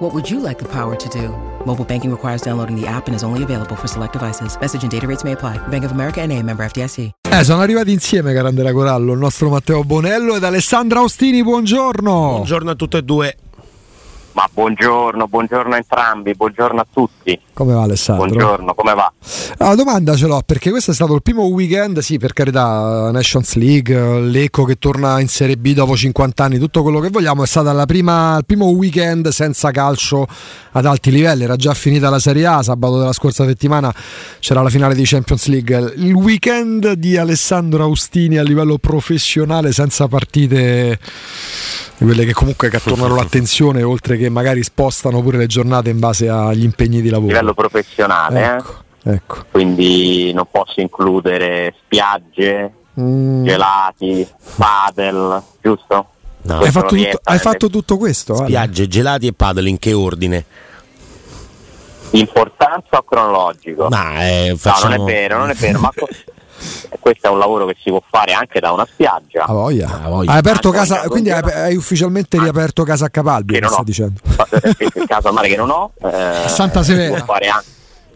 What would you like the power to do? Mobile banking requires downloading the app and is only available for select devices. Message and data rates may apply. Bank of America and a member FDIC. Eh, sono arrivati insieme, caro Andrea Corallo, il nostro Matteo Bonello ed Alessandra Ostini, buongiorno. Buongiorno a tutte e due. Ma buongiorno, buongiorno a entrambi, buongiorno a tutti. Come va Alessandro? Buongiorno, come va? La domanda ce l'ho perché questo è stato il primo weekend, sì per carità, Nations League, l'Eco che torna in Serie B dopo 50 anni, tutto quello che vogliamo, è stato il primo weekend senza calcio ad alti livelli, era già finita la Serie A, sabato della scorsa settimana c'era la finale di Champions League, il weekend di Alessandro Austini a livello professionale senza partite quelle che comunque catturano l'attenzione oltre che magari spostano pure le giornate in base agli impegni di lavoro. A livello professionale, ecco, eh? ecco. quindi non posso includere spiagge, mm. gelati, padel, giusto? No. Hai, fatto tutto, hai fatto tutto, questo? Spiagge, vale. gelati e padel in che ordine? Importanza o cronologico? Ma, eh, facciamo... No, non è vero, non è vero. Ma questo è un lavoro che si può fare anche da una spiaggia. A voglia. A voglia. Hai aperto casa, quindi hai, hai, ufficialmente riaperto casa a Capalbio, che non stai dicendo. Il caso al mare che non ho. Eh, Santa Severa.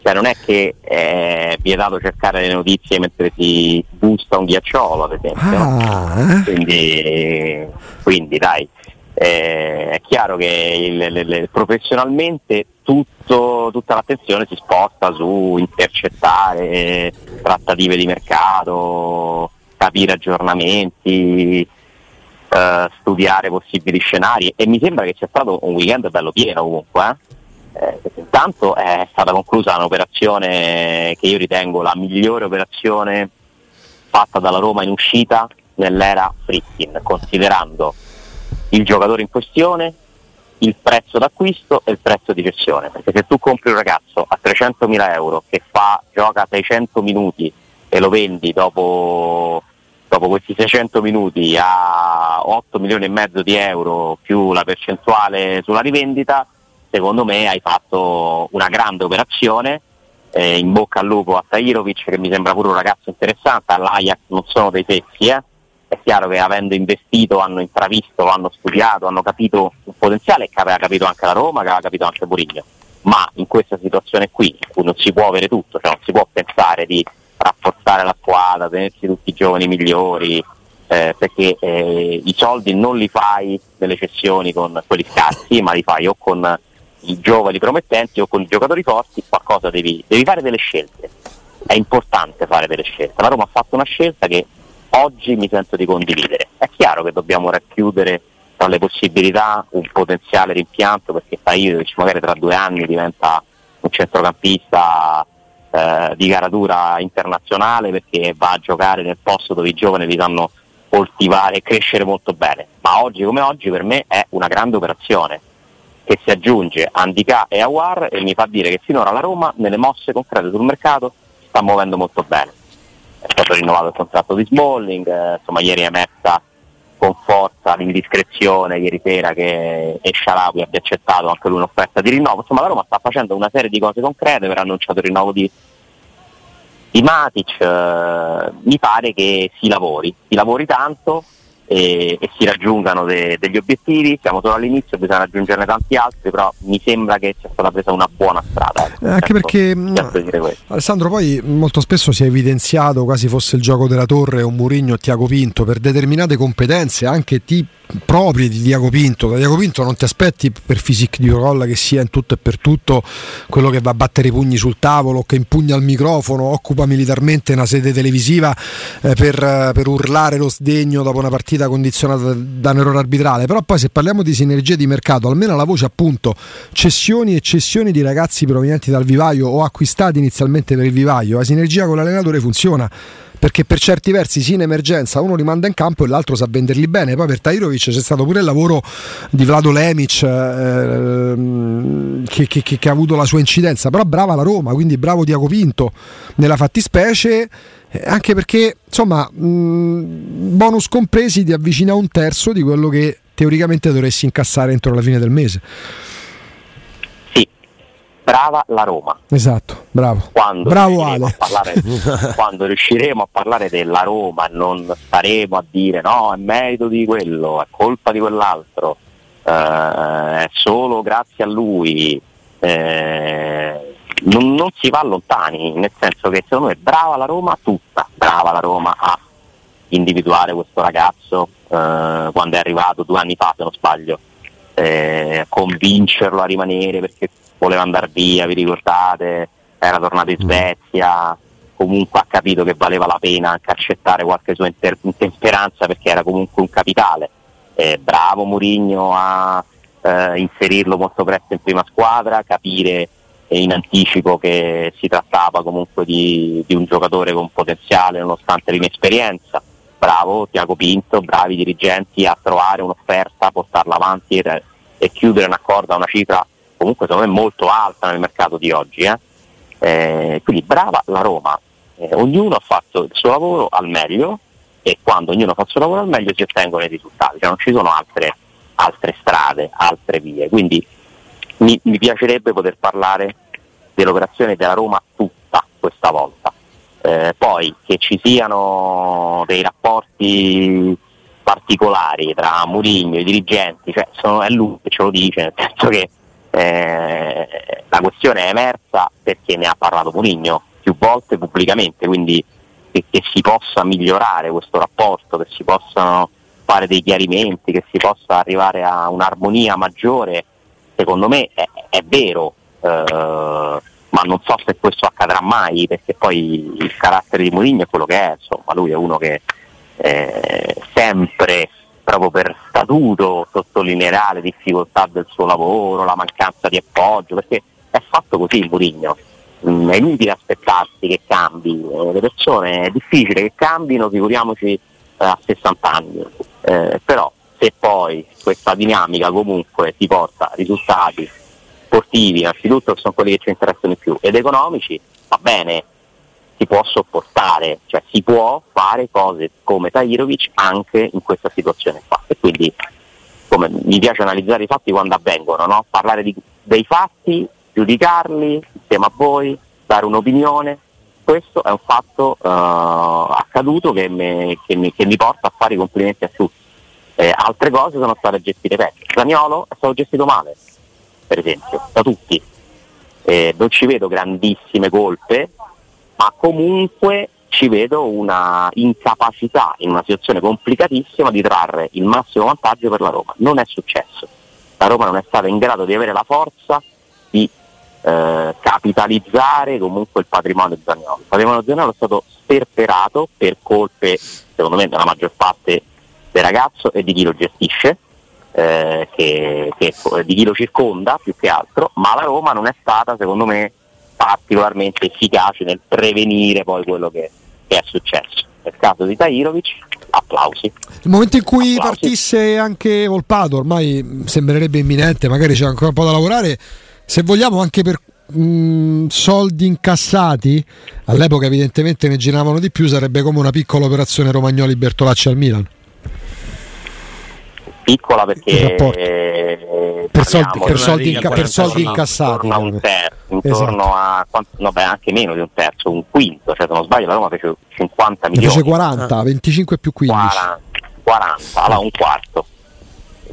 Cioè non è che è vietato cercare le notizie mentre si busta un ghiacciolo, ad esempio. Ah, no? eh? quindi, quindi dai, eh, è chiaro che il, il, il, professionalmente tutto, tutta l'attenzione si sposta su intercettare trattative di mercato, capire aggiornamenti, eh, studiare possibili scenari e mi sembra che sia stato un weekend bello pieno comunque. Eh? Eh, intanto è stata conclusa un'operazione che io ritengo la migliore operazione fatta dalla Roma in uscita nell'era Fritkin, considerando il giocatore in questione, il prezzo d'acquisto e il prezzo di cessione, perché se tu compri un ragazzo a 300.000 euro che fa, gioca 600 minuti e lo vendi dopo, dopo questi 600 minuti a 8 milioni e mezzo di euro più la percentuale sulla rivendita, secondo me hai fatto una grande operazione. Eh, in bocca al lupo a Tajirovic che mi sembra pure un ragazzo interessante, all'Ajax non sono dei pezzi, eh? È chiaro che avendo investito hanno intravisto, hanno studiato, hanno capito un potenziale che aveva capito anche la Roma, che aveva capito anche Mourinho, ma in questa situazione qui, in cui non si può avere tutto, cioè non si può pensare di rafforzare la squadra, tenersi tutti i giovani migliori, eh, perché eh, i soldi non li fai nelle cessioni con quelli scarsi, ma li fai o con i giovani promettenti o con i giocatori forti, qualcosa devi, devi fare delle scelte. È importante fare delle scelte. La Roma ha fatto una scelta che oggi mi sento di condividere. È chiaro che dobbiamo racchiudere tra le possibilità un potenziale rimpianto perché Tajirovic magari tra due anni diventa un centrocampista eh, di caratura internazionale perché va a giocare nel posto dove i giovani li sanno coltivare e crescere molto bene. Ma oggi come oggi per me è una grande operazione che si aggiunge a Andicà e a War e mi fa dire che finora la Roma nelle mosse concrete sul mercato sta muovendo molto bene è stato rinnovato il contratto di Smalling, eh, insomma ieri è emersa con forza l'indiscrezione ieri sera che Esciarawi abbia accettato anche lui un'offerta di rinnovo, insomma la Roma sta facendo una serie di cose concrete per annunciare il rinnovo di, di Matic, eh, mi pare che si lavori, si lavori tanto, e, e si raggiungano de, degli obiettivi. Siamo solo all'inizio, bisogna raggiungerne tanti altri, però mi sembra che sia stata presa una buona strada. Eh, anche certo, perché mm, Alessandro poi molto spesso si è evidenziato quasi fosse il gioco della torre o Murigno o Tiago Pinto per determinate competenze anche tipo propri di Diaco Pinto. Da Diaco Pinto non ti aspetti per Physique di Corolla che sia in tutto e per tutto quello che va a battere i pugni sul tavolo, che impugna il microfono, occupa militarmente una sede televisiva eh, per, eh, per, urlare lo sdegno dopo una partita condizionata da un errore arbitrale. Però poi se parliamo di sinergie di mercato, almeno la voce appunto cessioni e cessioni di ragazzi provenienti dal vivaio o acquistati inizialmente per il vivaio, la sinergia con l'allenatore funziona perché per certi versi sì in emergenza uno li manda in campo e l'altro sa venderli bene. Poi per Tairovic c'è stato pure il lavoro di Vlado Lemic eh, che, che, che, ha avuto la sua incidenza. Però brava la Roma quindi bravo Diaco Pinto nella fattispecie. Eh, anche perché insomma mh, bonus compresi ti avvicina a un terzo di quello che teoricamente dovresti incassare entro la fine del mese brava la Roma. Esatto, bravo. Quando, bravo Ale. Parlare, quando riusciremo a parlare della Roma, non staremo a dire no, è merito di quello, è colpa di quell'altro, eh, è solo grazie a lui. Eh, non, non, si va lontani, nel senso che secondo me è brava la Roma tutta, brava la Roma a individuare questo ragazzo eh, quando è arrivato due anni fa, se non sbaglio, eh, convincerlo a rimanere perché voleva andare via, vi ricordate? Era tornato in mm. Svezia, comunque ha capito che valeva la pena anche accettare qualche sua inter- intemperanza perché era comunque un capitale. Eh, bravo Murigno a eh, inserirlo molto presto in prima squadra, capire in anticipo che si trattava comunque di, di un giocatore con potenziale nonostante l'inesperienza. Bravo Tiago Pinto, bravi dirigenti a trovare un'offerta, portarla avanti e, e chiudere un accordo a una cifra comunque secondo me molto alta nel mercato di oggi. Eh? Eh, quindi brava la Roma, eh, ognuno ha fatto il suo lavoro al meglio e quando ognuno fa il suo lavoro al meglio si ottengono i risultati, cioè non ci sono altre, altre strade, altre vie. Quindi mi, mi, piacerebbe poter parlare dell'operazione della Roma tutta questa volta. Eh, poi che ci siano dei rapporti particolari tra Murigno e i dirigenti, cioè sono, è lui che ce lo dice, nel senso che eh, la questione è emersa perché ne ha parlato Mourinho più volte pubblicamente, quindi che, che, si possa migliorare questo rapporto, che si possano fare dei chiarimenti, che si possa arrivare a un'armonia maggiore, secondo me è, è vero, eh, ma non so se questo accadrà mai, perché poi il carattere di Mourinho è quello che è, insomma, lui è uno che eh, sempre proprio per statuto sottolineerà le difficoltà del suo lavoro, la mancanza di appoggio, perché è fatto così Murigno. Mm, è inutile aspettarsi che cambi, eh, le persone è difficile che cambino, figuriamoci eh, a 60 anni, eh, però se poi questa dinamica comunque ti porta risultati sportivi, innanzitutto sono quelli che ci interessano di più, ed economici, va bene, si può sopportare, cioè si può fare cose come Tairovic anche in questa situazione qua. E quindi come, mi piace analizzare i fatti quando avvengono, no? parlare di, dei fatti, giudicarli insieme a voi, dare un'opinione. Questo è un fatto uh, accaduto che, me, che, mi, che, mi, porta a fare i complimenti a tutti. Eh, altre cose sono state gestite peggio. Zaniolo è stato gestito male, per esempio, da tutti. Eh, non ci vedo grandissime colpe, ma comunque ci vedo una incapacità in una situazione complicatissima di trarre il massimo vantaggio per la Roma. Non è successo. La Roma non è stata in grado di avere la forza di eh, capitalizzare comunque il patrimonio Zagnolo. Il patrimonio Zagnolo è stato sperperato per colpe, secondo me, della maggior parte del ragazzo e di chi lo gestisce, eh, che, che, di chi lo circonda più che altro, ma la Roma non è stata, secondo me, particolarmente efficace nel prevenire poi quello che, che è successo. Nel caso di Tairovic, applausi. Il momento in cui applausi. partisse anche Volpato, ormai sembrerebbe imminente, magari c'è ancora un po' da lavorare, se vogliamo anche per mh, soldi incassati, all'epoca evidentemente ne giravano di più, sarebbe come una piccola operazione Romagnoli-Bertolacci al Milan piccola perché eh, per soldi, per soldi, inca- per soldi incassati intorno a un terzo, intorno esatto. a no, beh, anche meno di un terzo, un quinto, cioè se non sbaglio la Roma fece 50 milioni. Fece 40, 25 più 15. 40, 40 allora un quarto.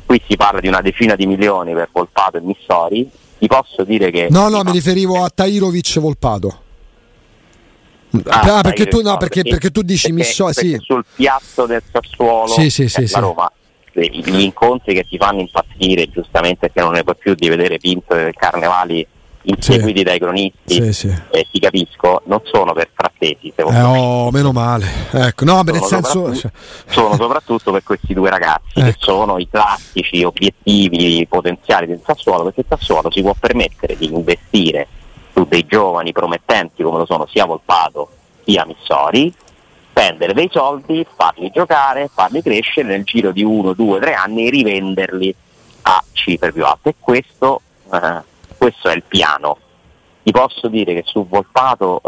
Qui si parla di una decina di milioni per Volpato e Missori. Ti posso dire che. No, no, mi riferivo a Tairovic Volpato. Ah, ah perché, tu, no, perché, perché, tu dici Missori. Sì. Sul piatto del Sassuolo, sì, sì, sì, la Roma gli incontri che ti fanno impazzire giustamente perché non ne puoi più di vedere Pinto e Carnevali inseguiti sì. dai cronisti sì, sì. Eh, ti capisco non sono per frattesi eh, oh, meno male ecco, no, sono, senso... soprattutto, cioè sono soprattutto per questi due ragazzi ecco. che sono i classici obiettivi potenziali del Sassuolo perché il Sassuolo si può permettere di investire su dei giovani promettenti come lo sono sia Volpato sia Missori spendere dei soldi, farli giocare, farli crescere nel giro di uno, due, tre anni rivenderli a cifre più alte. E questo, eh, questo è il piano. ti posso dire che su Volpato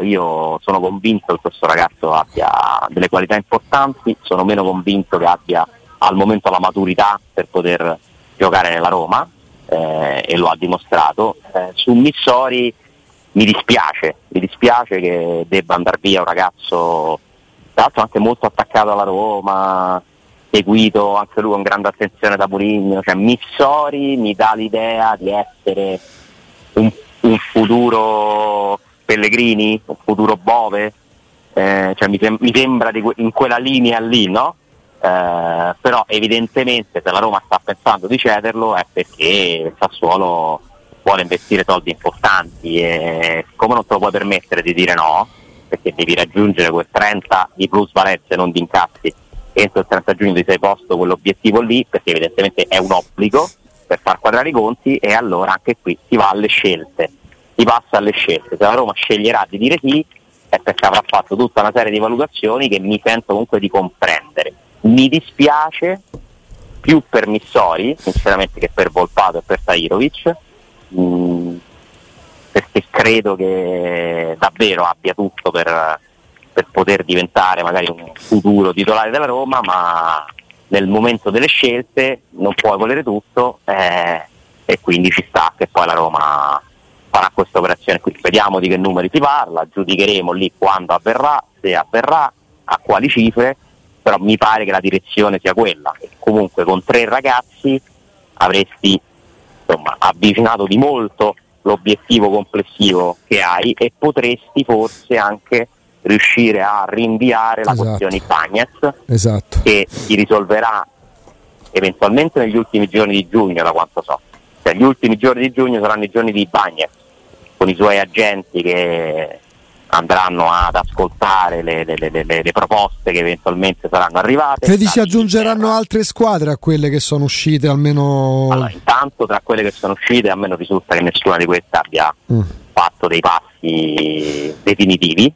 eh, io sono convinto che questo ragazzo abbia delle qualità importanti, sono meno convinto che abbia al momento la maturità per poter giocare nella Roma eh, e lo ha dimostrato. Eh, su Missori mi dispiace, mi dispiace che debba andare via un ragazzo tra l'altro anche molto attaccato alla Roma, seguito anche lui con grande attenzione da Mourinho, cioè Missori mi dà l'idea di essere un un futuro Pellegrini, un futuro Bove, eh, cioè mi, mi, sembra que- in quella linea lì, no? Eh, però evidentemente se la Roma sta pensando di cederlo è perché il Sassuolo vuole investire soldi importanti e come non te lo puoi permettere di dire no, perché devi raggiungere quel 30 di plus valenze non di incassi entro il 30 giugno ti sei posto quell'obiettivo lì perché evidentemente è un obbligo per far quadrare i conti e allora anche qui si va alle scelte, si passa alle scelte. Se la Roma sceglierà di dire sì è perché avrà fatto tutta una serie di valutazioni che mi sento comunque di comprendere. Mi dispiace più per Missori, sinceramente, che per Volpato e per Tairovic, mh, perché credo che davvero abbia tutto per, per poter diventare magari un futuro titolare della Roma, ma nel momento delle scelte non puoi volere tutto eh, e quindi ci sta che poi la Roma farà questa operazione qui. Vediamo di che numeri si parla, giudicheremo lì quando avverrà, se avverrà, a quali cifre, però mi pare che la direzione sia quella. Comunque con tre ragazzi avresti insomma, avvicinato di molto l'obiettivo complessivo che hai e potresti forse anche riuscire a rinviare la esatto. questione Bagnez esatto. che si risolverà eventualmente negli ultimi giorni di giugno da quanto so cioè, gli ultimi giorni di giugno saranno i giorni di Bagnez con i suoi agenti che andranno ad ascoltare le, le, le, le proposte che eventualmente saranno arrivate. Credi si aggiungeranno altre squadre a quelle che sono uscite almeno? Allora, intanto tra quelle che sono uscite a me non risulta che nessuna di queste abbia mm. fatto dei passi definitivi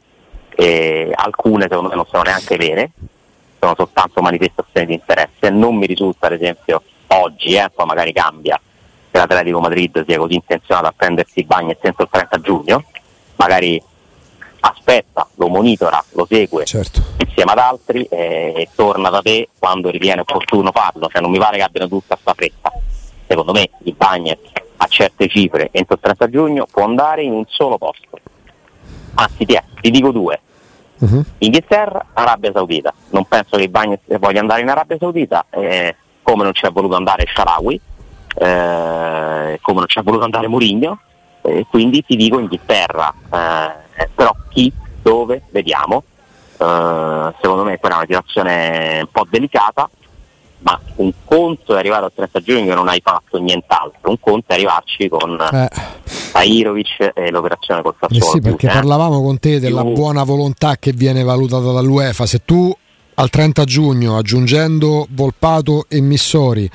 eh, alcune secondo me non sono neanche vere, sono soltanto manifestazioni di interesse. Non mi risulta ad esempio oggi, eh, poi magari cambia, che l'Atletico Madrid sia così intenzionato a prendersi bagno entro il 30 giugno, magari aspetta, lo monitora, lo segue certo. insieme ad altri eh, e torna da te quando ritiene opportuno farlo, cioè non mi pare che abbiano tutta questa fretta. Secondo me il Bagnet a certe cifre entro il 30 giugno può andare in un solo posto. Anzi ti, è, ti dico due, uh-huh. Inghilterra, Arabia Saudita. Non penso che Bagnes voglia andare in Arabia Saudita, eh, come non ci è voluto andare Sharawi, eh, come non ci è voluto andare Mourinho, eh, quindi ti dico Inghilterra. Eh, però chi, dove, vediamo. Eh, secondo me quella è una situazione un po' delicata, ma un conto è arrivato al 30 giugno che non hai fatto nient'altro, un conto è arrivarci con eh. Tairovic e l'operazione col Sassuolo. Eh sì, perché eh? parlavamo con te della buona volontà che viene valutata dall'UEFA, se tu al 30 giugno aggiungendo Volpato e Missori,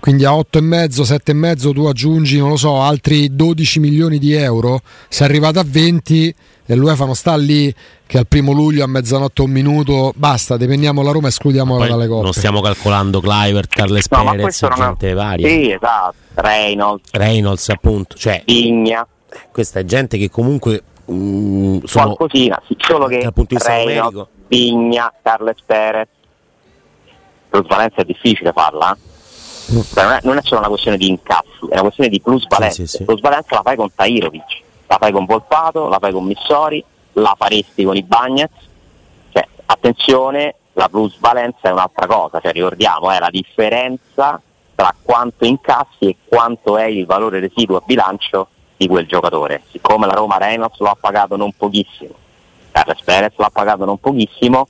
quindi a 8,5, 7,5 tu aggiungi, non lo so, altri 12 milioni di euro, sei arrivato a 20 e l'UEFA non sta lì che al primo luglio a mezzanotte un minuto basta, dependiamo la Roma e escludiamola dalle coppe. Non stiamo calcolando Clivert, Carles no, Perez, gente è... varia. Sì, esatto, Reynolds. Reynolds appunto, cioè Vigna. Questa è gente che comunque mm, sono qualcosina, sì, solo che dal punto di vista Reynolds, numerico. Vigna, Carles Perez. Plus Valenza è difficile farla. Eh? Non, è, non è solo una questione di incassi, è una questione di plus valenza. Sì, sì, sì. Plus valenza la fai con Tairovic la fai con Volpato, la fai con Missori, la faresti con i Bagnets, cioè, attenzione, la plusvalenza è un'altra cosa, cioè, ricordiamo, è la differenza tra quanto incassi e quanto è il valore residuo a bilancio di quel giocatore. Siccome la Roma Reynolds lo ha pagato non pochissimo, Carles Perez lo ha pagato non pochissimo,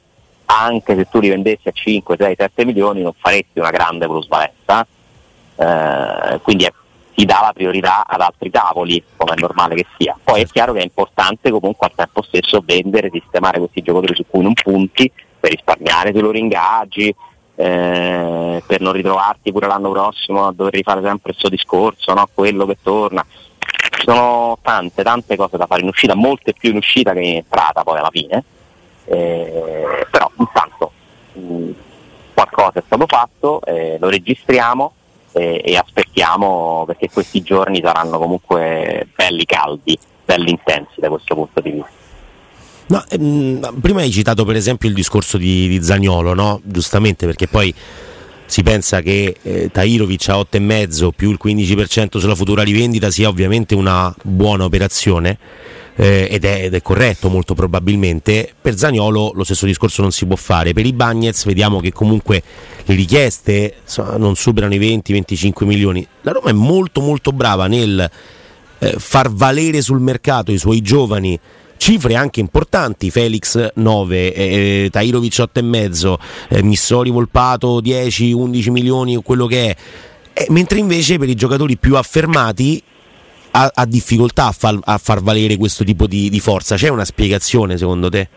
anche se tu li vendessi a 5, 6, 7 milioni non faresti una grande plusvalenza. Eh, quindi è si dà la priorità ad altri tavoli, come è normale che sia. Poi è chiaro che è importante comunque al tempo stesso vendere, sistemare questi giocatori su cui non punti per risparmiare sui loro ingaggi, eh, per non ritrovarti pure l'anno prossimo a dover rifare sempre suo discorso, no? quello che torna. Ci sono tante, tante cose da fare in uscita, molte più in uscita che in entrata poi alla fine. Eh, però intanto mh, qualcosa è stato fatto, eh, lo registriamo e, e aspettiamo perché questi giorni saranno comunque belli caldi, belli intensi da questo punto di vista. No, ehm, prima hai citato per esempio il discorso di, di Zagnolo, no? giustamente perché poi si pensa che eh, Tairovic a 8,5 più il 15% sulla futura rivendita sia ovviamente una buona operazione eh, ed, è, ed, è, corretto molto probabilmente. Per Zagnolo lo stesso discorso non si può fare. Per i Bagnets vediamo che comunque le richieste non superano i 20-25 milioni. La Roma è molto molto brava nel eh, far valere sul mercato i suoi giovani cifre anche importanti, Felix 9, eh, Tairovic 8,5, eh, Missori Volpato 10, 11 milioni o quello che è. Eh, mentre invece per i giocatori più affermati ha, ha difficoltà a far, a far, valere questo tipo di, di forza. C'è una spiegazione secondo te?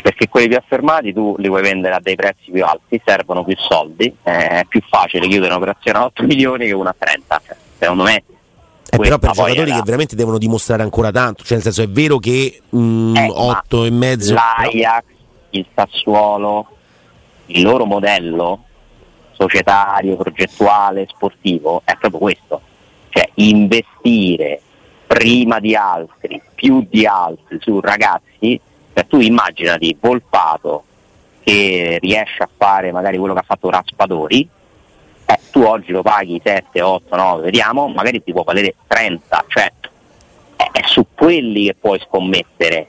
perché quelli più affermati tu li vuoi vendere a dei prezzi più alti, servono più soldi, è più facile chiudere un'operazione a 8 milioni che una a 30. Cioè, secondo me eh, però per giocatori che veramente devono dimostrare ancora tanto, cioè nel senso è vero che mm, eh, 8 e mezzo l'Ajax, il Sassuolo, il loro modello societario, progettuale, sportivo è proprio questo, cioè investire prima di altri, più di altri su ragazzi, cioè tu immaginati Volpato che riesce a fare magari quello che ha fatto Raspadori, eh, tu oggi lo paghi 7, 8, 9, vediamo, magari ti può valere 30, cioè è, è su quelli che puoi scommettere.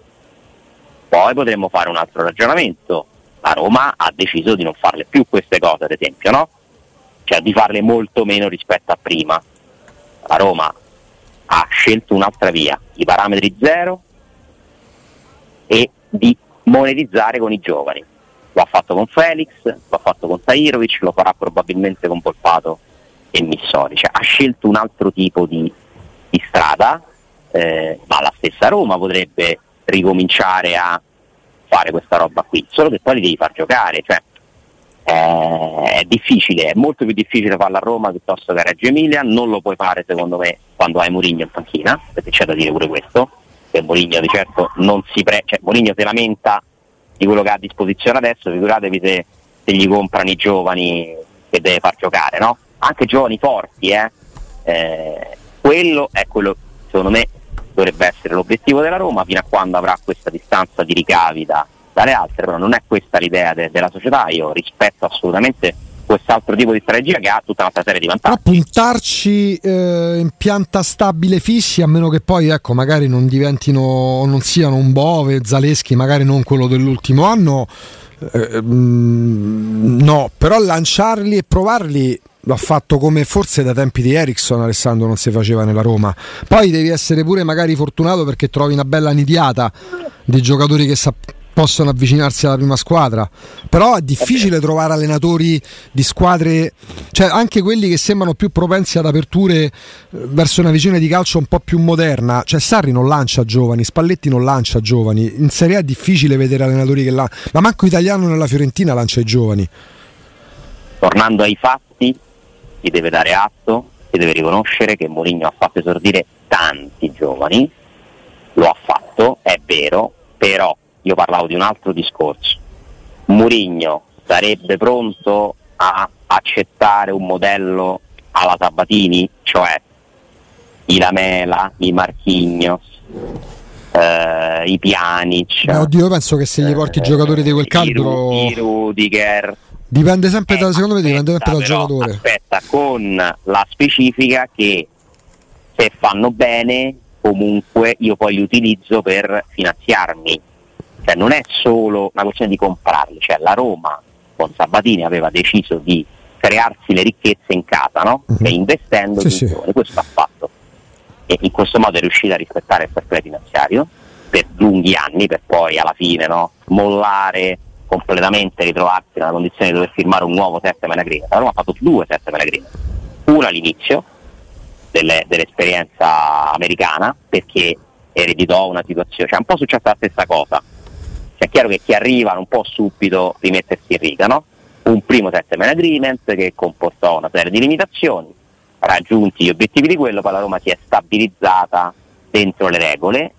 Poi potremmo fare un altro ragionamento. La Roma ha deciso di non farle più queste cose, ad esempio, no? Cioè di farle molto meno rispetto a prima. La Roma ha scelto un'altra via, i parametri zero e di monetizzare con i giovani lo ha fatto con Felix, lo ha fatto con Tairovic, lo farà probabilmente con Polpato e Missori, cioè, ha scelto un altro tipo di, di strada, eh, ma la stessa Roma potrebbe ricominciare a fare questa roba qui, solo che poi li devi far giocare, cioè, eh, è difficile, è molto più difficile farla a Roma piuttosto che a Reggio Emilia, non lo puoi fare secondo me quando hai Murigno in panchina, perché c'è da dire pure questo, che Murigno di certo non si pre... cioè Murigno si lamenta di quello che ha a disposizione adesso, figuratevi se, se gli comprano i giovani che deve far giocare, no? Anche giovani forti, eh? Eh, quello è quello secondo me dovrebbe essere l'obiettivo della Roma fino a quando avrà questa distanza di ricavi da, dalle altre, però non è questa l'idea de- della società, io rispetto assolutamente quest'altro tipo di strategia che ha tutta un'altra serie di vantaggi. Però puntarci eh, in pianta stabile fissi, a meno che poi ecco, magari non diventino, non siano un Bove, Zaleschi, magari non quello dell'ultimo anno, eh, mm, no, però lanciarli e provarli lo ha fatto come forse da tempi di Ericsson Alessandro non si faceva nella Roma. Poi devi essere pure magari fortunato perché trovi una bella nidiata di giocatori che sa- possono avvicinarsi alla prima squadra. Però è difficile trovare allenatori di squadre, cioè anche quelli che sembrano più propensi ad aperture eh, verso una visione di calcio un po' più moderna. Cioè Sarri non lancia giovani, Spalletti non lancia giovani. In Serie A è difficile vedere allenatori che la... Ma manco italiano nella Fiorentina lancia i giovani. Tornando ai fatti, si deve dare atto, si deve riconoscere che Mourinho ha fatto esordire tanti giovani, lo ha fatto, è vero, però io parlavo di un altro discorso. Murigno sarebbe pronto a accettare un modello alla Sabatini, cioè i Lamela, i Marchignos, eh, i Pjanic. Beh, oddio, io penso che se gli porti eh, i giocatori di quel calibro. I Rudiger. Dipende sempre da, secondo me dipende sempre dal giocatore. Aspetta, con la specifica che se fanno bene, comunque io poi li utilizzo per finanziarmi cioè non è solo una questione di comprarli, cioè la Roma con Sabatini aveva deciso di crearsi le ricchezze in casa, no? uh-huh. e investendo sì, sì. questo ha fatto. E in questo modo è riuscita a rispettare il fair finanziario per lunghi anni, per poi alla fine no? mollare completamente, ritrovarsi nella condizione di dover firmare un nuovo sette Pellegrini. La Roma ha fatto due sette Pellegrini, uno all'inizio delle, dell'esperienza americana perché ereditò una situazione, cioè un po' successa la stessa cosa è chiaro che chi arriva non può subito rimettersi in riga, no? Un primo settlement agreement che comportò una serie di limitazioni, raggiunti gli obiettivi di quello, poi la Roma si è stabilizzata dentro le regole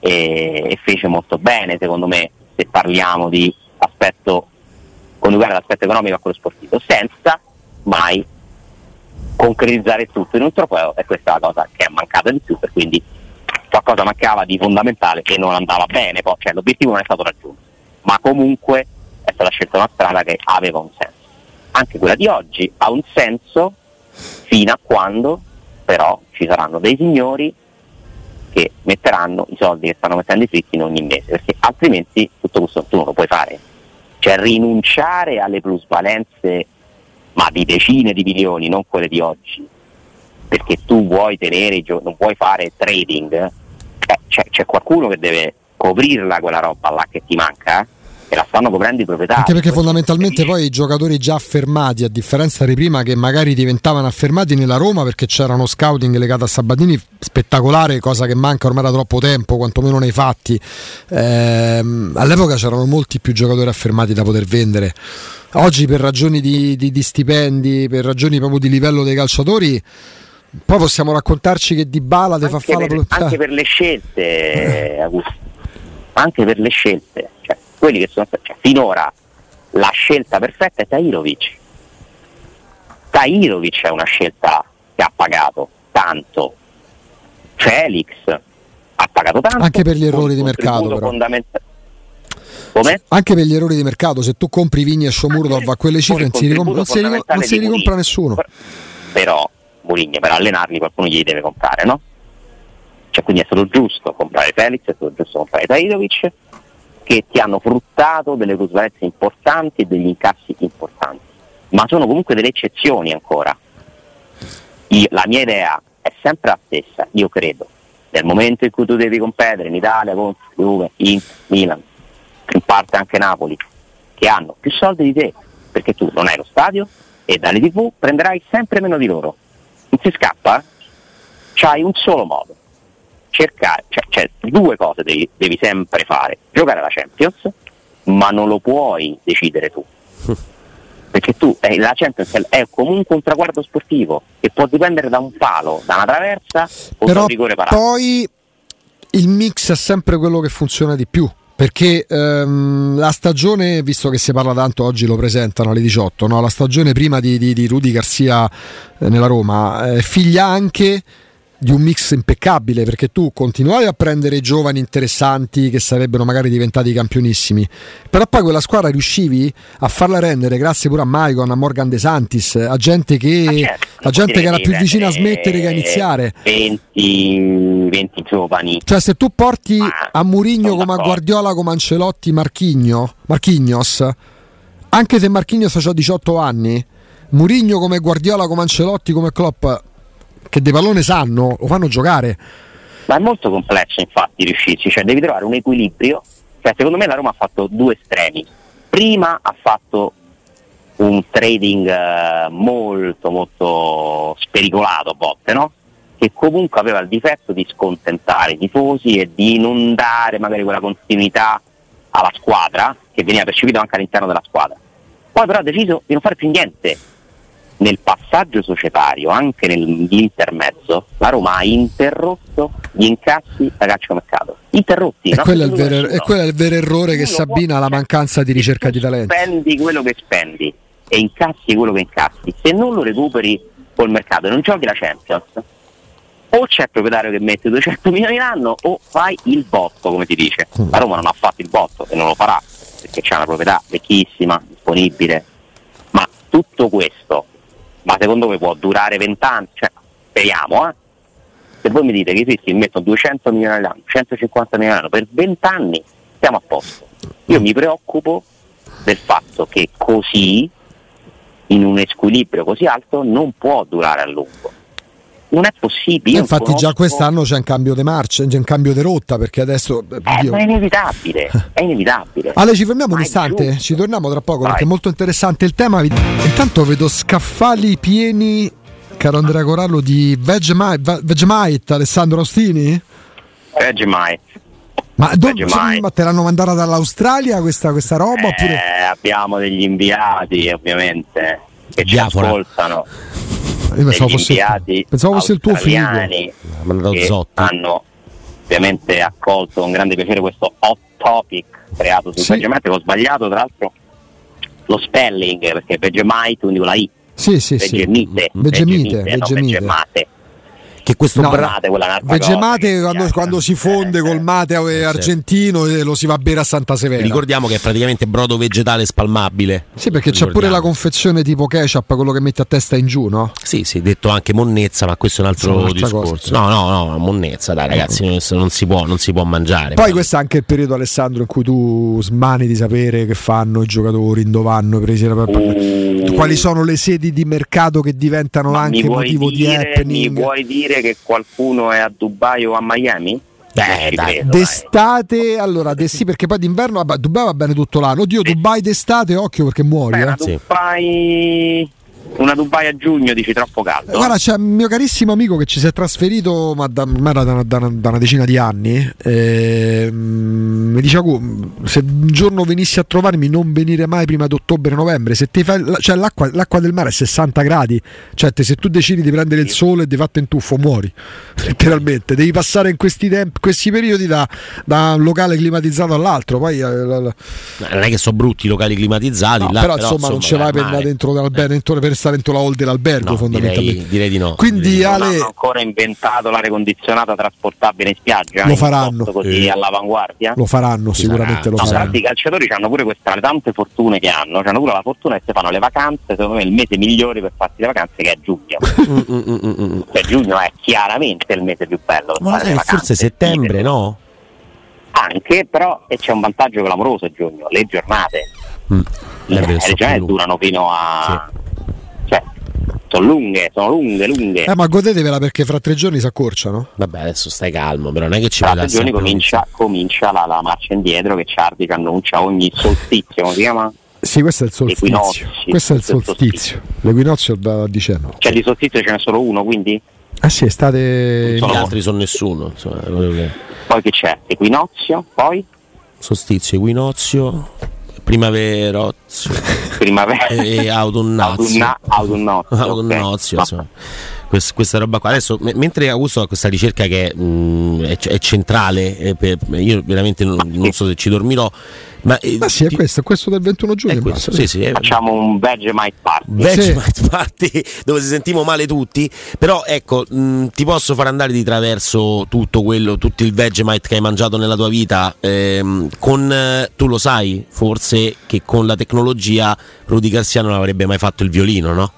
e, e fece molto bene, secondo me, se parliamo di aspetto coniugare l'aspetto economico a quello sportivo, senza mai concretizzare tutto in un trofeo e questa è la cosa che è mancata di più, per quindi qualcosa mancava di fondamentale che non andava bene, poi, cioè, l'obiettivo non è stato raggiunto, ma comunque è stata scelta una strada che aveva un senso. Anche quella di oggi ha un senso fino a quando però ci saranno dei signori che metteranno i soldi che stanno mettendo i fritti in ogni mese, perché altrimenti tutto questo tu non lo puoi fare. Cioè rinunciare alle plusvalenze, ma di decine di milioni, non quelle di oggi, perché tu vuoi tenere, non puoi fare trading, eh, c'è, c'è qualcuno che deve coprirla quella roba là che ti manca. E la stanno coprendo i proprietari. Anche perché fondamentalmente poi i giocatori già affermati, a differenza di prima che magari diventavano affermati nella Roma perché c'era uno scouting legato a Sabatini spettacolare, cosa che manca ormai da troppo tempo, quantomeno nei fatti. Ehm, all'epoca c'erano molti più giocatori affermati da poter vendere. Oggi per ragioni di, di, di stipendi, per ragioni proprio di livello dei calciatori, poi possiamo raccontarci che Di Bala fa fare la Anche per le scelte, Augusto. Anche per le scelte. Cioè, quelli che sono cioè, finora la scelta perfetta è Tairovic. Tairovic è una scelta che ha pagato tanto. Felix ha pagato tanto. Anche per gli errori di mercato. Come? Anche per gli errori di mercato, se tu compri Vigni e Shomurdov a quelle cifre non si, ricom- non si, ricom- non si ricompra nessuno. Però Mourinho per allenarli qualcuno gli deve comprare, no? Cioè, quindi è stato giusto comprare Felix, è stato giusto comprare Tairovic che ti hanno fruttato delle plusvalenze importanti e degli incassi importanti, ma sono comunque delle eccezioni ancora. Io, la mia idea è sempre la stessa, io credo, nel momento in cui tu devi competere in Italia con Juve, Inter, Milan, in parte anche Napoli, che hanno più soldi di te, perché tu non hai lo stadio e dalle tv prenderai sempre meno di loro. Non si scappa? C'hai un solo modo, cercare, cioè, cioè due cose devi, devi, sempre fare, giocare la Champions, ma non lo puoi decidere tu. Perché tu, eh, la Champions è comunque un traguardo sportivo che può dipendere da un palo, da una traversa o Però da un rigore parato. Poi il mix è sempre quello che funziona di più. Perché ehm, la stagione, visto che si parla tanto, oggi lo presentano alle 18, no? la stagione prima di, di, di Rudy Garcia eh, nella Roma, eh, figlia anche di un mix impeccabile perché tu continuavi a prendere giovani interessanti che sarebbero magari diventati campionissimi però poi quella squadra riuscivi a farla rendere grazie pure a Maicon, a Morgan De Santis a gente che, ah, certo, a gente che era più vicina a smettere che a iniziare. 20, 20 giovani. Cioè se tu porti ah, a Murigno come a Guardiola come Ancelotti Marchigno, Marchignos anche se Marchignos ha 18 anni Murigno come Guardiola come Ancelotti come Klopp che dei pallone sanno, lo fanno giocare. Ma è molto complesso infatti riuscirci, cioè devi trovare un equilibrio. Cioè, secondo me la Roma ha fatto due estremi. Prima ha fatto un trading eh, molto molto spericolato a volte, no? Che comunque aveva il difetto di scontentare i tifosi e di non dare magari quella continuità alla squadra che veniva percepito anche all'interno della squadra. Poi però ha deciso di non fare più niente, nel passaggio societario, anche nell'intermezzo, la Roma ha interrotto gli incassi da calciomercato. Interrotti. E, quello, è il vero, er- quello è il vero errore che Sabina ha la mancanza di ricerca di talento. Spendi quello che spendi e incassi quello che incassi. Se non lo recuperi col mercato e non giochi la Champions, o c'è il proprietario che mette 200 milioni l'anno o fai il botto, come ti dice. Mm. La Roma non ha fatto il botto e non lo farà perché c'è una proprietà vecchissima, disponibile. Ma tutto questo ma secondo me può durare 20 anni, cioè, speriamo, eh? Se voi mi dite che esisti, mi mettono 200 milioni all'anno, 150 milioni all'anno per 20 anni, siamo a posto. Io mi preoccupo del fatto che così, in un squilibrio così alto, non può durare a lungo. Non è possibile. Infatti, conosco... già quest'anno c'è un cambio di marcia, c'è un cambio di rotta perché adesso. Eh, è inevitabile. È inevitabile. Ale, ci fermiamo un istante, ci torniamo tra poco Vai. perché è molto interessante il tema. Intanto vedo scaffali pieni, caro Andrea Corallo, di Vegemite, Vegemite Alessandro Ostini? Vegemite. Ma, do, ma te l'hanno mandata dall'Australia questa, questa roba? Eh, oppure... Abbiamo degli inviati, ovviamente, che Diafora. ci ascoltano io pensavo fosse, pensavo fosse il tuo figlio. Che hanno ovviamente accolto con grande piacere questo hot topic creato su sì. Vegemite, ho sbagliato tra l'altro lo spelling perché Vegemite quindi con la I Sì, sì, Vegemite, sì. Vegemite, Vegemite, Vegemite. No, che questo no, brate, Vegemate quando, quando, si fonde col mate argentino e lo si va a bere a Santa Severa. Ricordiamo che è praticamente brodo vegetale spalmabile. Sì, perché c'è pure la confezione tipo ketchup, quello che metti a testa in giù, no? Sì, sì, detto anche monnezza, ma questo è un altro discorso. Cosa, sì. No, no, no, monnezza, dai ragazzi, non si può, non si può mangiare. Poi questo è anche il periodo Alessandro in cui tu smani di sapere che fanno i giocatori, in dove vanno presi uh, quali sono le sedi di mercato che diventano anche motivo dire, di happening. Mi vuoi dire dire che qualcuno è a Dubai o a Miami? Beh, dai, credo, d'estate, dai. allora, de, sì, perché poi d'inverno, vabbè, Dubai va bene tutto l'anno. Oddio, Dubai d'estate, occhio perché muori. Beh, eh. Dubai una Dubai a giugno dici troppo caldo. Guarda, c'è un mio carissimo amico che ci si è trasferito ma da, da, da, da una decina di anni. Eh, mi dice: Se un giorno venissi a trovarmi, non venire mai prima di ottobre-novembre. Se ti fai, cioè, l'acqua, l'acqua, del mare è 60 gradi. Cioè, te, se tu decidi di prendere il sole e di fatto in tuffo, muori. Letteralmente, devi passare in questi, tempi, questi periodi da, un locale climatizzato all'altro. Poi, eh, non è che sono brutti i locali climatizzati, no, là, però, però, insomma, non ce l'hai per andare dentro, dentro per stare dentro la hall dell'albergo no, fondamentalmente. Direi, direi, di no. Quindi direi Ale... non hanno ancora inventato l'aria condizionata trasportabile in spiaggia. Lo faranno. Così eh. all'avanguardia. Lo faranno, Ci sicuramente lo no, faranno. I calciatori hanno pure queste tante fortune che hanno, hanno pure la fortuna che si fanno le vacanze, secondo me il mese migliore per farsi le vacanze che è giugno. Mm, mm, mm, cioè giugno è chiaramente il mese più bello. Ma è forse settembre, no? Anche, però e c'è un vantaggio clamoroso a giugno, le giornate. Mm. Le, le giornate durano fino a... Sì sono lunghe, sono lunghe, lunghe. Eh, ma godetevela perché fra tre giorni si accorciano. Vabbè, adesso stai calmo, però non è che ci Fra tre giorni comincia, comincia la, la, marcia indietro che Ciardi annuncia ogni solstizio, come si chiama? Sì, questo è il solstizio. Questo è il solstizio. L'equinozio da dicembre. Cioè di solstizio ce n'è solo uno, quindi? Ah sì, state... Gli altri sono nessuno. Insomma. Poi che c'è? Equinozio, poi? Solstizio, equinozio primaverozio primavera. E autunnazio. Autunnozio, autunnozio okay. questa, questa, roba qua. Adesso m- mentre Augusto ha questa ricerca che mh, mm, è, è, centrale eh, per, io veramente non, non so se ci dormirò ma, eh, ah, sì, è questo, questo del 21 giugno. Questo, sì, sì, Facciamo un Vegemite Party. Vegemite sì. Party dove si sentiamo male tutti. Però ecco, mh, mm, ti posso far andare di traverso tutto quello, tutto il Vegemite che hai mangiato nella tua vita. Ehm, con, eh, tu lo sai, forse, che con la tecnologia Rudy Garcia non avrebbe mai fatto il violino, no?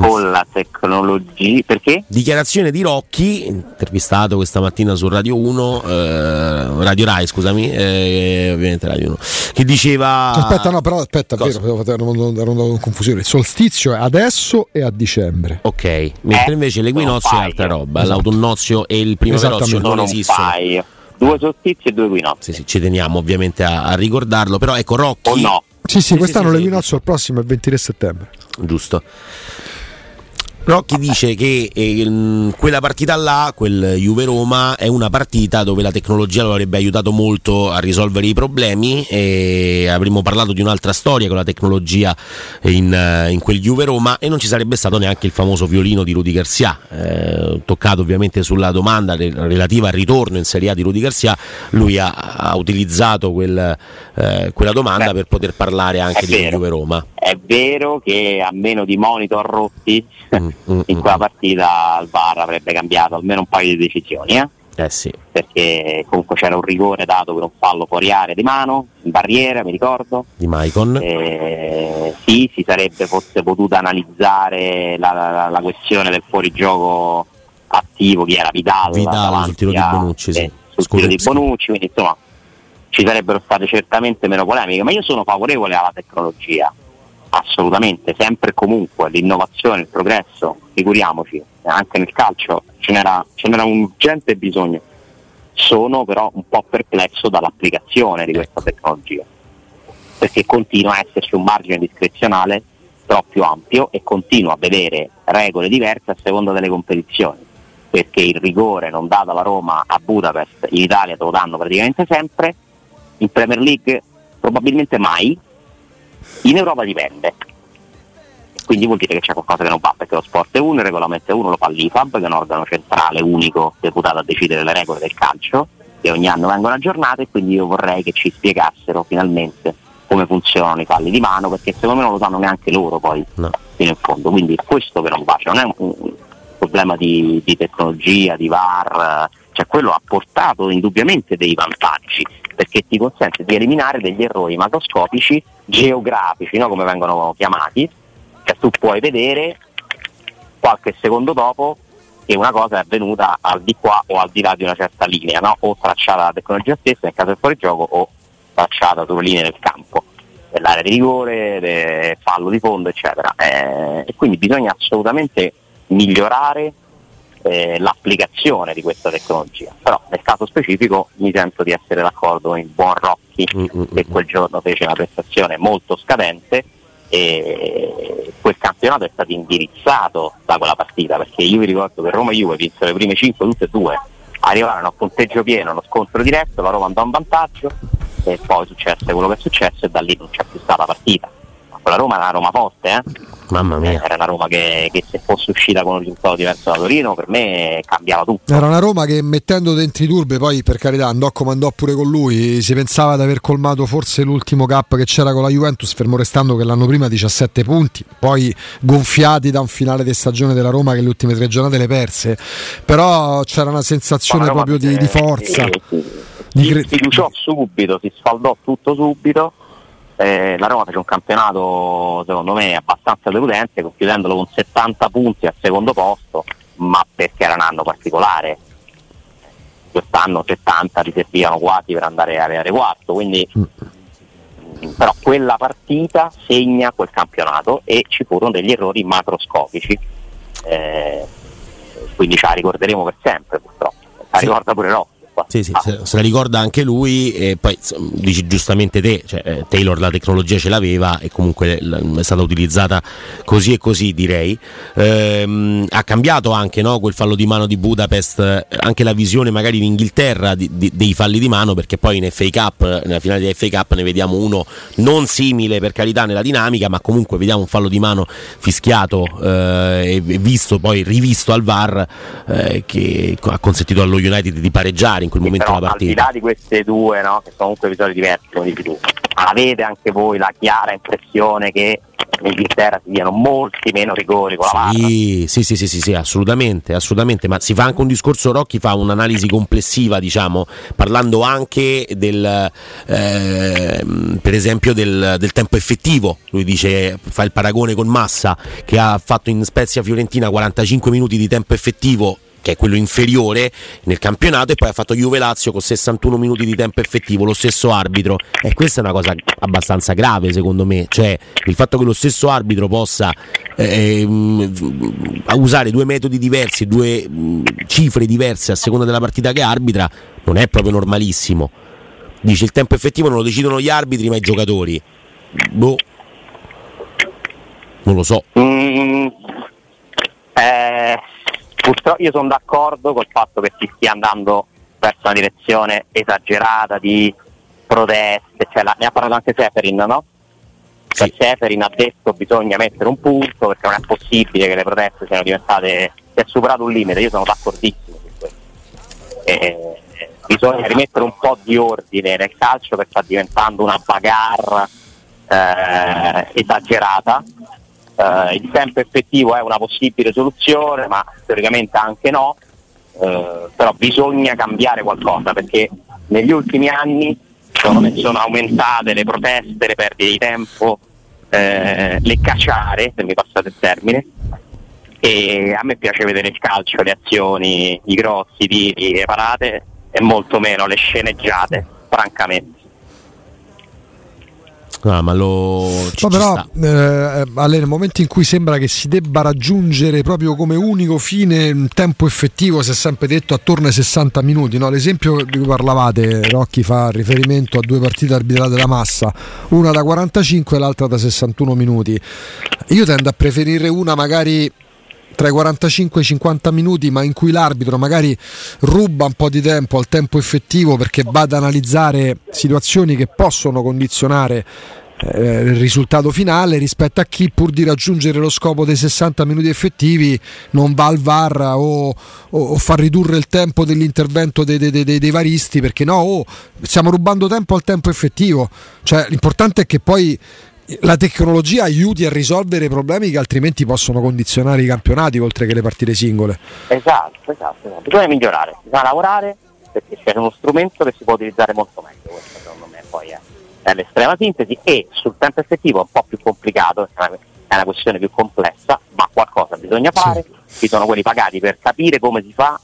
Con la tecnologia. Perché? Dichiarazione di Rocchi, intervistato questa mattina su Radio 1, eh, Radio Rai, scusami, eh, ovviamente Radio 1, che diceva. Aspetta, no, però aspetta, Cosa? vero, ero andato in confusione. Il solstizio è adesso e a dicembre. Ok, mentre eh, invece l'equinozio è altra roba, esatto. l'autunnozio e il primaverozio non esistono. Due solstizi e due equinozi. Sì, sì, ci teniamo ovviamente a, a ricordarlo, però ecco Rocchi. O no? Sì, sì, sì quest'anno sì, l'equinozio il prossimo è il 23 settembre. Giusto. Rocchi dice che eh, quella partita là, quel Juve-Roma, è una partita dove la tecnologia lo avrebbe aiutato molto a risolvere i problemi e avremmo parlato di un'altra storia con la tecnologia in, eh, in quel Juve-Roma e non ci sarebbe stato neanche il famoso violino di Rudy Garcia. Eh, toccato ovviamente sulla domanda relativa al ritorno in Serie A di Rudy Garcia, lui ha, ha utilizzato quel, eh, quella domanda Beh, per poter parlare anche di Juve-Roma. È vero che a meno di monitor rotti mm in quella partita il VAR avrebbe cambiato almeno un paio di decisioni. Eh? Eh sì. Perché comunque c'era un rigore dato per un fallo fuori area di mano, in barriera, mi ricordo. Di Maicon. Eh, sì, si sarebbe forse potuta analizzare la, la, la, questione del fuorigioco attivo, chi era Vidal. Vidal sul tiro di Bonucci, sì. Sul tiro di Bonucci, quindi insomma ci sarebbero state certamente meno polemiche, ma io sono favorevole alla tecnologia assolutamente, sempre e comunque l'innovazione, il progresso, figuriamoci, anche nel calcio ce n'era, ce n'era un urgente bisogno. Sono però un po' perplesso dall'applicazione di questa tecnologia, perché continua a esserci un margine discrezionale troppo ampio e continua a vedere regole diverse a seconda delle competizioni, perché il rigore non dato alla Roma a Budapest in Italia te lo danno praticamente sempre, in Premier League probabilmente mai, in Europa dipende. Quindi vuol dire che c'è qualcosa che non va, perché lo sport è uno, il regolamento è uno, lo fa l'IFAB, che è un organo centrale unico deputato a decidere le regole del calcio, che ogni anno vengono aggiornate, e quindi io vorrei che ci spiegassero finalmente come funzionano i falli di mano, perché secondo me non lo sanno neanche loro poi no. fino in fondo. Quindi questo che non va, cioè non è un, un problema di, di, tecnologia, di VAR, cioè quello ha portato indubbiamente dei vantaggi, perché ti consente di eliminare degli errori macroscopici, geografici, no? come vengono chiamati, cioè tu puoi vedere qualche secondo dopo che una cosa è avvenuta al di qua o al di là di una certa linea, no? o tracciata dalla tecnologia stessa nel caso del fuorigioco o tracciata sulle linee del campo, dell'area di rigore, del fallo di fondo, eccetera. Eh, e quindi bisogna assolutamente migliorare eh, l'applicazione di questa tecnologia. Però nel caso specifico mi sento di essere d'accordo con il buon Rocchi mm-hmm. che quel giorno fece una prestazione molto scadente e quel campionato è stato indirizzato da quella partita perché io vi ricordo che Roma e Juve vinsero le prime 5 tutte e due arrivarono a punteggio pieno, uno scontro diretto, la Roma andò in vantaggio e poi successe quello che è successo e da lì non c'è più stata partita. Ma quella Roma è una Roma forte, eh? Mamma mia. Era una Roma che, che, se fosse uscita con un risultato diverso da Torino per me cambiava tutto. Era una Roma che mettendo dentro i turbe, poi per carità andò come andò pure con lui, si pensava di aver colmato forse l'ultimo gap che c'era con la Juventus, fermo restando che l'anno prima 17 punti, poi gonfiati da un finale di stagione della Roma che le ultime tre giornate le perse. Però c'era una sensazione proprio di, di, forza. Sì, sì. Di cre- si fiduciò subito, si sfaldò tutto subito eh, la Roma fece un campionato secondo me abbastanza deludente, chiudendolo con 70 punti al secondo posto, ma perché era un anno particolare. Quest'anno 70 li servivano quasi per andare a arrivare quarto, quindi mm. però quella partita segna quel campionato e ci furono degli errori macroscopici. Eh, quindi ce la ricorderemo per sempre purtroppo. La ricorda pure Rossi qua. Sì, sì, ah. se, se, la ricorda anche lui e poi dici giustamente te, cioè, eh, Taylor la tecnologia ce l'aveva e comunque è stata utilizzata così e così direi. Ehm, ha cambiato anche no, quel fallo di mano di Budapest, anche la visione magari in Inghilterra di, di, dei falli di mano perché poi in FA Cup, nella finale di FA Cup ne vediamo uno non simile per carità nella dinamica ma comunque vediamo un fallo di mano fischiato eh, e visto poi rivisto al VAR eh, che ha consentito allo United di pareggiare quel momento della partita. Al di là di queste due, no, che sono comunque episodi diversi, come dici tu, avete anche voi la chiara impressione che in Inghilterra si diano molti meno rigori con la sì, sì, sì, sì, sì, assolutamente, assolutamente, ma si fa anche un discorso, Rocchi fa un'analisi complessiva, diciamo, parlando anche del, eh, per esempio del, del, tempo effettivo, lui dice, fa il paragone con Massa che ha fatto in Spezia Fiorentina 45 minuti di tempo effettivo che è quello inferiore nel campionato, e poi ha fatto Juve Lazio con 61 minuti di tempo effettivo, lo stesso arbitro. E questa è una cosa abbastanza grave, secondo me. Cioè, il fatto che lo stesso arbitro possa eh, usare due metodi diversi, due cifre diverse a seconda della partita che arbitra, non è proprio normalissimo. Dice il tempo effettivo non lo decidono gli arbitri, ma i giocatori. Boh. Non lo so. Mm, eh Purtroppo io sono d'accordo col fatto che si stia andando verso una direzione esagerata di proteste, cioè la, ne ha parlato anche Seferin, no? Cioè sì. Seferin ha detto che bisogna mettere un punto perché non è possibile che le proteste siano diventate, si è superato un limite, io sono d'accordissimo su questo. E, bisogna rimettere un po' di ordine nel calcio che sta diventando una bagarre eh, esagerata eh, il tempo effettivo è una possibile soluzione, ma teoricamente anche no, eh, però bisogna cambiare qualcosa perché negli ultimi anni sono, sono aumentate le proteste, le perdite di tempo, eh, le cacciare, se mi passate il termine, e a me piace vedere il calcio, le azioni, i grossi, tiri, le parate e molto meno le sceneggiate, francamente. Ah, ma lo. Ci, no, però, eh, Ale, nel momento in cui sembra che si debba raggiungere proprio come unico fine un tempo effettivo, si è sempre detto attorno ai 60 minuti. No? L'esempio di cui parlavate, Rocchi fa riferimento a due partite arbitrate da massa, una da 45 e l'altra da 61 minuti. Io tendo a preferire una magari tra i 45 e i 50 minuti, ma in cui l'arbitro magari ruba un po' di tempo al tempo effettivo perché va ad analizzare situazioni che possono condizionare eh, il risultato finale rispetto a chi pur di raggiungere lo scopo dei 60 minuti effettivi non va al VAR o, o, o fa ridurre il tempo dell'intervento dei, dei, dei, dei varisti perché no, oh, stiamo rubando tempo al tempo effettivo. Cioè, l'importante è che poi la tecnologia aiuti a risolvere problemi che altrimenti possono condizionare i campionati oltre che le partite singole. Esatto, esatto, esatto. bisogna migliorare, bisogna lavorare perché c'è uno strumento che si può utilizzare molto meglio, questo secondo me poi è, è l'estrema sintesi e sul tempo effettivo è un po' più complicato, è una, è una questione più complessa, ma qualcosa bisogna fare, sì. ci sono quelli pagati per capire come si fa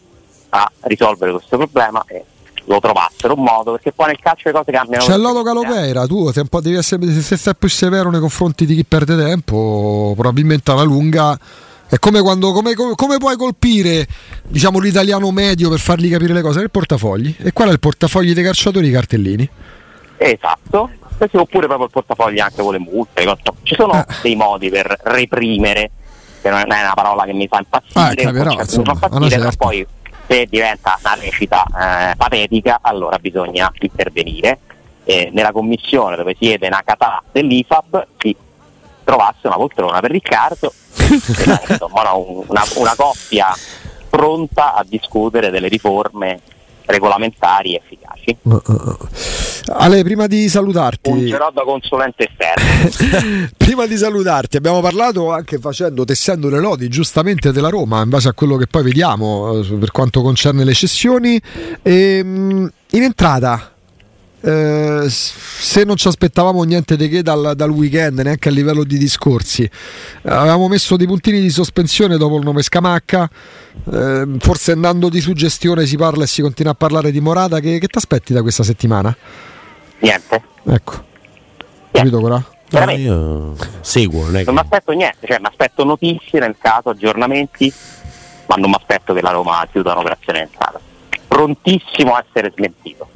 a risolvere questo problema e lo trovassero un modo, perché poi nel calcio le cose cambiano. C'è Lodo Calopeira, tu sei un po' devi essere, se stai più severo nei confronti di chi perde tempo, probabilmente alla lunga è come quando come, come, come, puoi colpire diciamo, l'italiano medio per fargli capire le cose? Nel portafogli. E qual è il portafogli dei calciatori? I cartellini. Esatto. Oppure proprio il portafogli anche con le multe. Ci sono eh. dei modi per reprimere, che non è una parola che mi fa impazzire, ah, però, insomma, impazzire, certo. poi se diventa una recita eh, patetica allora bisogna intervenire. Eh, nella commissione dove siede Nakata dell'IFAB si trovasse una poltrona per Riccardo, insomma, una, una coppia pronta a discutere delle riforme regolamentari efficaci. Uh, uh, uh. Ale, prima di salutarti, fungerò da consulente esterno. prima di salutarti, abbiamo parlato anche facendo, tessendo le lodi giustamente della Roma, in base a quello che poi vediamo eh, per quanto concerne le cessioni. E, ehm, in entrata, eh, se non ci aspettavamo niente di che dal, dal, weekend, neanche a livello di discorsi, avevamo messo dei puntini di sospensione dopo il nome Scamacca. Eh, forse andando di suggestione si parla e si continua a parlare di Morata. Che, che ti aspetti da questa settimana? Niente. Ecco, niente. capito Cora? No, io seguo, non, non mi aspetto niente, cioè mi aspetto notizie nel caso, aggiornamenti, ma non mi aspetto che la Roma chiuda un'operazione entrata. Prontissimo a essere smentito.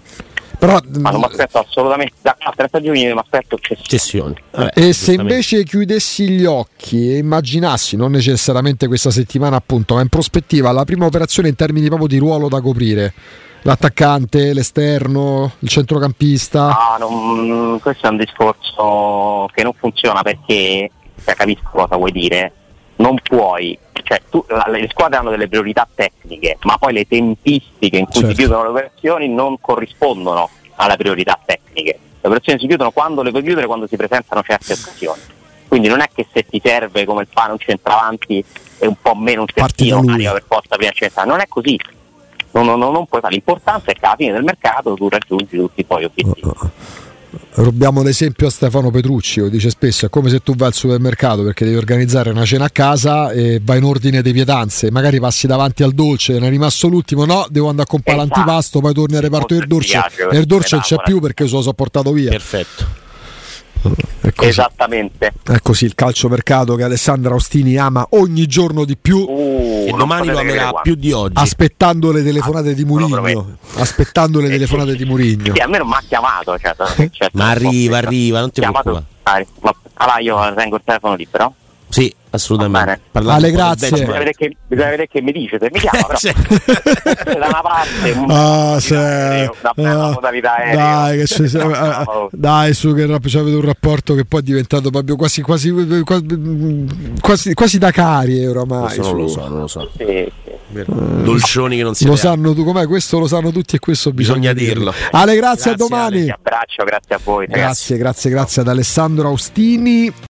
Però, ma non mi aspetto assolutamente da tre stagioni non mi aspetto cessioni. Eh, e se invece chiudessi gli occhi e immaginassi, non necessariamente questa settimana appunto, ma in prospettiva la prima operazione in termini proprio di ruolo da coprire, l'attaccante, l'esterno, il centrocampista? Ah, non, questo è un discorso che non funziona perché, cioè, capisco cosa vuoi dire, non puoi cioè, tu, le squadre hanno delle priorità tecniche, ma poi le tempistiche in cui certo. si chiudono le operazioni non corrispondono alle priorità tecniche. Le operazioni si chiudono quando le puoi chiudere, quando si presentano certe occasioni. Quindi non è che se ti serve come il pane un centravanti e un po' meno un terzino arriva per forza prima centrale, non è così. Non, non, non, puoi fare. L'importante è che alla fine del mercato tu raggiungi tutti i tuoi obiettivi. Rubiamo l'esempio a Stefano Petrucci, lo dice spesso, è come se tu vai al supermercato perché devi organizzare una cena a casa e vai in ordine di pietanze, magari passi davanti al dolce, ne è rimasto l'ultimo, no, devo andare a comprare esatto. l'antipasto, poi torni al reparto del dolce e il dolce non c'è più perché se lo so portato via. Perfetto. È così. Esattamente. È così il calciomercato che Alessandra Ostini ama ogni giorno di più. Uh, e domani lo amerà più di oggi. Aspettando le telefonate ah, di Murigno. Aspettando le eh, telefonate di Murigno. Sì, a me non mi ha chiamato. Cioè, certo, ma arriva, arriva, non ti preoccupare. Allora io tengo il telefono libero. Sì, assolutamente. Ale, grazie. Bisogna vedere, che, bisogna vedere che mi dice, se mi chiama però. da una parte un ah, se... aereo, da una ah, modalità aereo. Dai, che c'è, eh, dai, su che rap- avete un rapporto che poi è diventato proprio quasi quasi, quasi, quasi da cari oramai. Questo non lo so, non lo so. Sì, sì. Dolcioni che non si lo sanno tu com'è questo lo sanno tutti e questo bisogna, bisogna dirlo. Ale grazie, grazie a domani Ale. abbraccio grazie a voi grazie ragazzi. grazie grazie ad Alessandro Austini